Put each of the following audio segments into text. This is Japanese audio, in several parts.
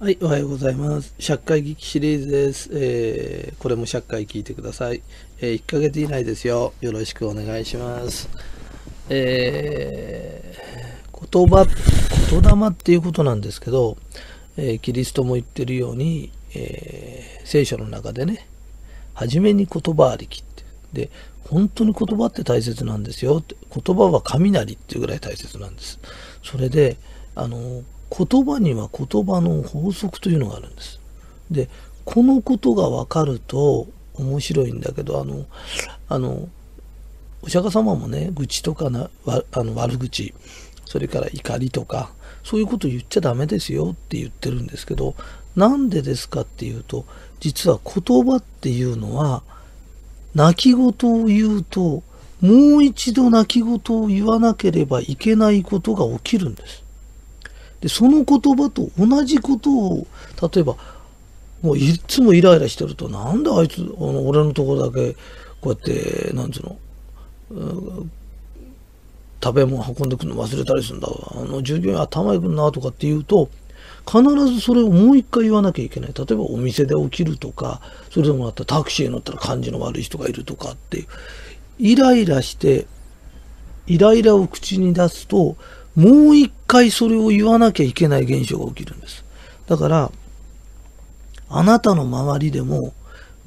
はい、おはようございます。100回聞きシリーズです。えーこれも100回聞いてください。えー1ヶ月以内ですよ。よろしくお願いします。えー言葉、言霊っていうことなんですけど、えーキリストも言ってるように、えー聖書の中でね、初めに言葉ありきって。で、本当に言葉って大切なんですよって。言葉は雷っていうぐらい大切なんです。それで、あの、言葉には言葉の法則というのがあるんです。で、このことが分かると面白いんだけど、あの、あの、お釈迦様もね、愚痴とかなあの悪口、それから怒りとか、そういうこと言っちゃダメですよって言ってるんですけど、なんでですかっていうと、実は言葉っていうのは、泣き言を言うと、もう一度泣き言を言わなければいけないことが起きるんです。で、その言葉と同じことを、例えば、もういつもイライラしてると、なんであいつ、あの俺のところだけ、こうやって、なんつうの、うん食べ物運んでくるの忘れたりするんだ。あの従業員頭いくんなとかって言うと、必ずそれをもう一回言わなきゃいけない。例えばお店で起きるとか、それでもあったタクシーに乗ったら感じの悪い人がいるとかって。イライラして、イライラを口に出すと、もう一回それを言わなきゃいけない現象が起きるんです。だから、あなたの周りでも、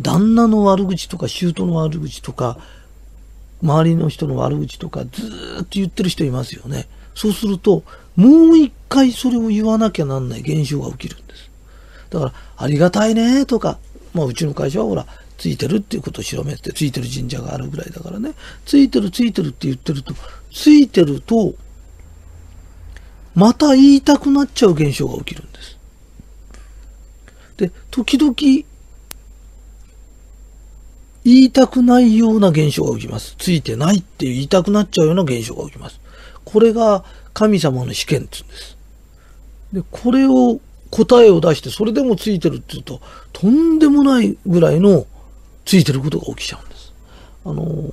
旦那の悪口とか、姑の悪口とか、周りの人の悪口とか、ずーっと言ってる人いますよね。そうすると、もう一回それを言わなきゃなんない現象が起きるんです。だから、ありがたいねとか、まあ、うちの会社はほら、ついてるっていうことを広めて、ついてる神社があるぐらいだからね、ついてるついてるって言ってると、ついてると、また言いたくなっちゃう現象が起きるんです。で、時々、言いたくないような現象が起きます。ついてないって言いたくなっちゃうような現象が起きます。これが神様の試験って言うんです。で、これを答えを出して、それでもついてるって言うと、とんでもないぐらいのついてることが起きちゃうんです。あの、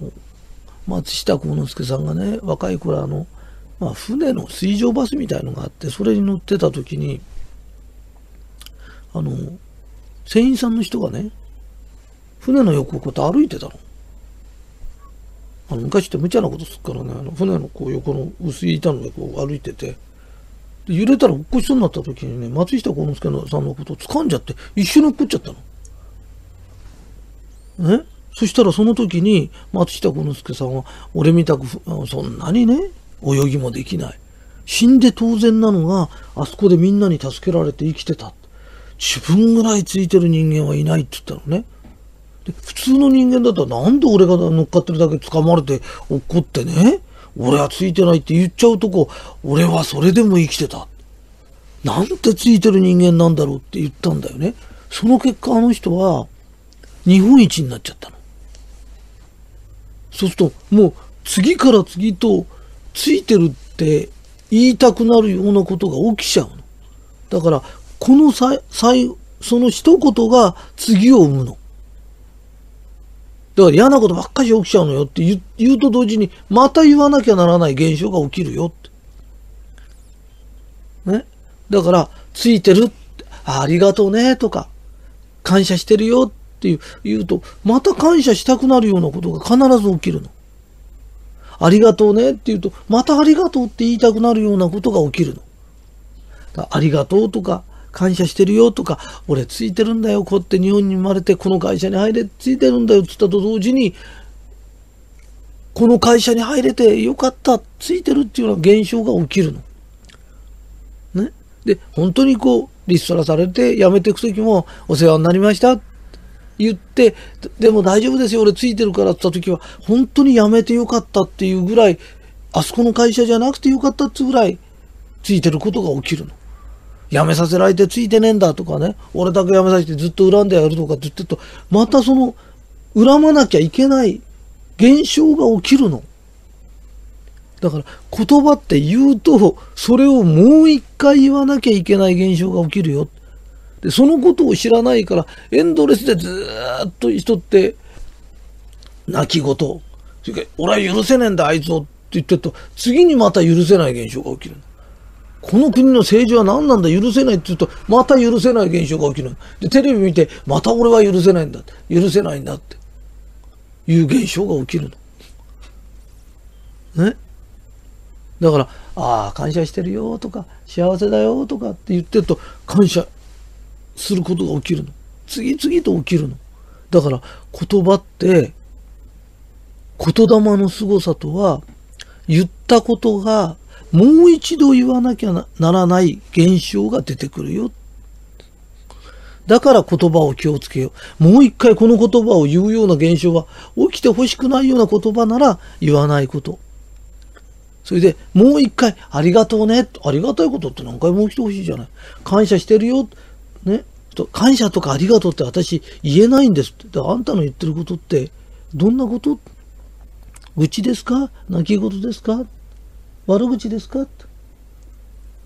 松下幸之助さんがね、若い頃あの、まあ、船の水上バスみたいのがあって、それに乗ってた時に、あの、船員さんの人がね、船の横をこうやって歩いてたの。あの昔って無茶なことすっからね、あの船のこう横の薄い板の上こう歩いてて、揺れたら落っこちそうになった時にね、松下幸之助さんのことを掴んじゃって、一緒に落っこっちゃったの。ね？そしたらその時に松下幸之助さんは、俺みたくそんなにね、泳ぎもできない。死んで当然なのが、あそこでみんなに助けられて生きてた。自分ぐらいついてる人間はいないって言ったのね。で普通の人間だったらなんで俺が乗っかってるだけ掴まれて落っこってね、俺はついてないって言っちゃうとこ、俺はそれでも生きてた。なんてついてる人間なんだろうって言ったんだよね。その結果あの人は日本一になっちゃったの。そうするともう次から次とついてるって言いたくなるようなことが起きちゃうの。だからこのさ最その一言が次を生むの。だから嫌なことばっかり起きちゃうのよって言う言うと同時に、また言わなきゃならない現象が起きるよって。ね？だから、ついてるってあありがとうねとか、感謝してるよっていう言うと、また感謝したくなるようなことが必ず起きるの。ありがとうねって言うと、またありがとうって言いたくなるようなことが起きるの。ありがとうとか、感謝してるよとか、俺ついてるんだよ、こうやって日本に生まれてこの会社に入れ、ついてるんだよって言ったと同時に、この会社に入れてよかった、ついてるっていうような現象が起きるの。ね。で、本当にこう、リストラされて辞めていく時も、お世話になりました言って、でも大丈夫ですよ、俺ついてるからって言った時は、本当に辞めてよかったっていうぐらい、あそこの会社じゃなくてよかったっていうぐらい、ついてることが起きるの。辞めさせられてついてねえんだとかね、俺だけ辞めさせてずっと恨んでやるとかって言ってると、またその、恨まなきゃいけない現象が起きるの。だから言葉って言うと、それをもう一回言わなきゃいけない現象が起きるよ。で、そのことを知らないから、エンドレスでずーっと人って、泣き言、それから俺は許せねえんだ、あいつをって言ってると、次にまた許せない現象が起きる。この国の政治は何なんだ許せないって言うと、また許せない現象が起きる。で、テレビ見て、また俺は許せないんだ。許せないんだって。いう現象が起きるの。ね？だから、ああ、感謝してるよとか、幸せだよとかって言ってると、感謝することが起きるの。次々と起きるの。だから、言葉って、言霊の凄さとは、言ったことがもう一度言わなきゃならない現象が出てくるよ。だから言葉を気をつけよう。もう一回この言葉を言うような現象は起きてほしくないような言葉なら言わないこと。それでもう一回ありがとうね。ありがたいことって何回も起きてほしいじゃない。感謝してるよ。ね。感謝とかありがとうって私言えないんですって。あんたの言ってることってどんなこと？愚痴ですか？泣き言ですか？悪口ですか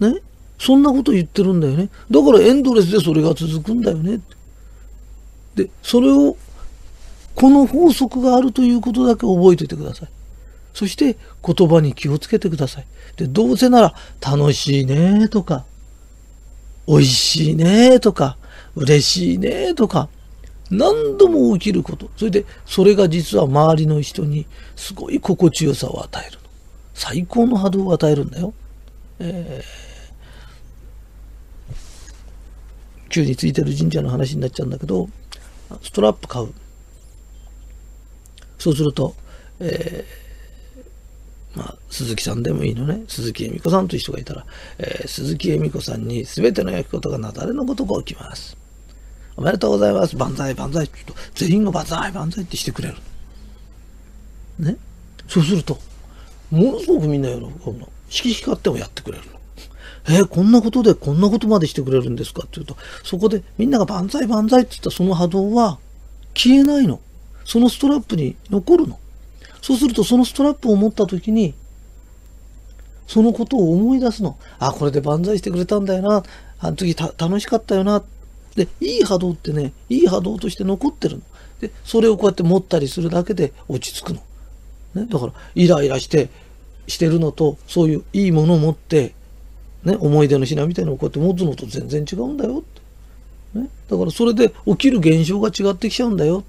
ね？そんなこと言ってるんだよね。だからエンドレスでそれが続くんだよね。で、それを、この法則があるということだけ覚えておいてください。そして言葉に気をつけてください。で、どうせなら楽しいねとか、美味しいねとか、嬉しいねとか、何度も起きること。それで、それが実は周りの人にすごい心地よさを与える。最高の波動を与えるんだよ。えー、急についてる神社の話になっちゃうんだけど、ストラップ買う。そうすると、えー、まあ、鈴木さんでもいいのね。鈴木恵美子さんという人がいたら、えー、鈴木恵美子さんに全ての焼き事がなだれのことが起きます。おめでとうございます。万歳、万歳って言うと、全員が万歳、万歳ってしてくれる。ね？そうすると、ものすごくみんな喜ぶの。色光ってもやってくれるの。えー、こんなことでこんなことまでしてくれるんですか？って言うと、そこでみんなが万歳万歳って言ったその波動は消えないの。そのストラップに残るの。そうするとそのストラップを持った時に、そのことを思い出すの。あ、これで万歳してくれたんだよな。あの時楽しかったよな。で、いい波動ってね、いい波動として残ってるの。で、それをこうやって持ったりするだけで落ち着くの。ね、だから、イライラして、してるのと、そういういいものを持って、ね、思い出の品みたいなのをこうやって持つのと全然違うんだよ。ね、だからそれで起きる現象が違ってきちゃうんだよ。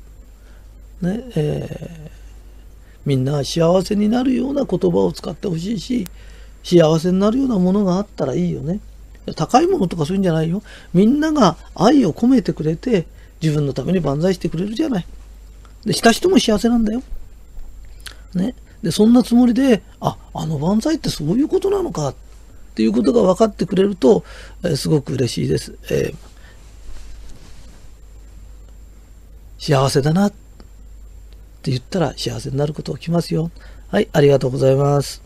ねえー、みんな幸せになるような言葉を使ってほしいし、幸せになるようなものがあったらいいよね。高いものとかそういうんじゃないよ。みんなが愛を込めてくれて、自分のために万歳してくれるじゃない。で、した人も幸せなんだよ。ね。で、そんなつもりで、あ、あの万歳ってそういうことなのかっていうことが分かってくれると、えー、すごく嬉しいです。えー、幸せだなってって言ったら幸せになることが来ますよ。はい、ありがとうございます。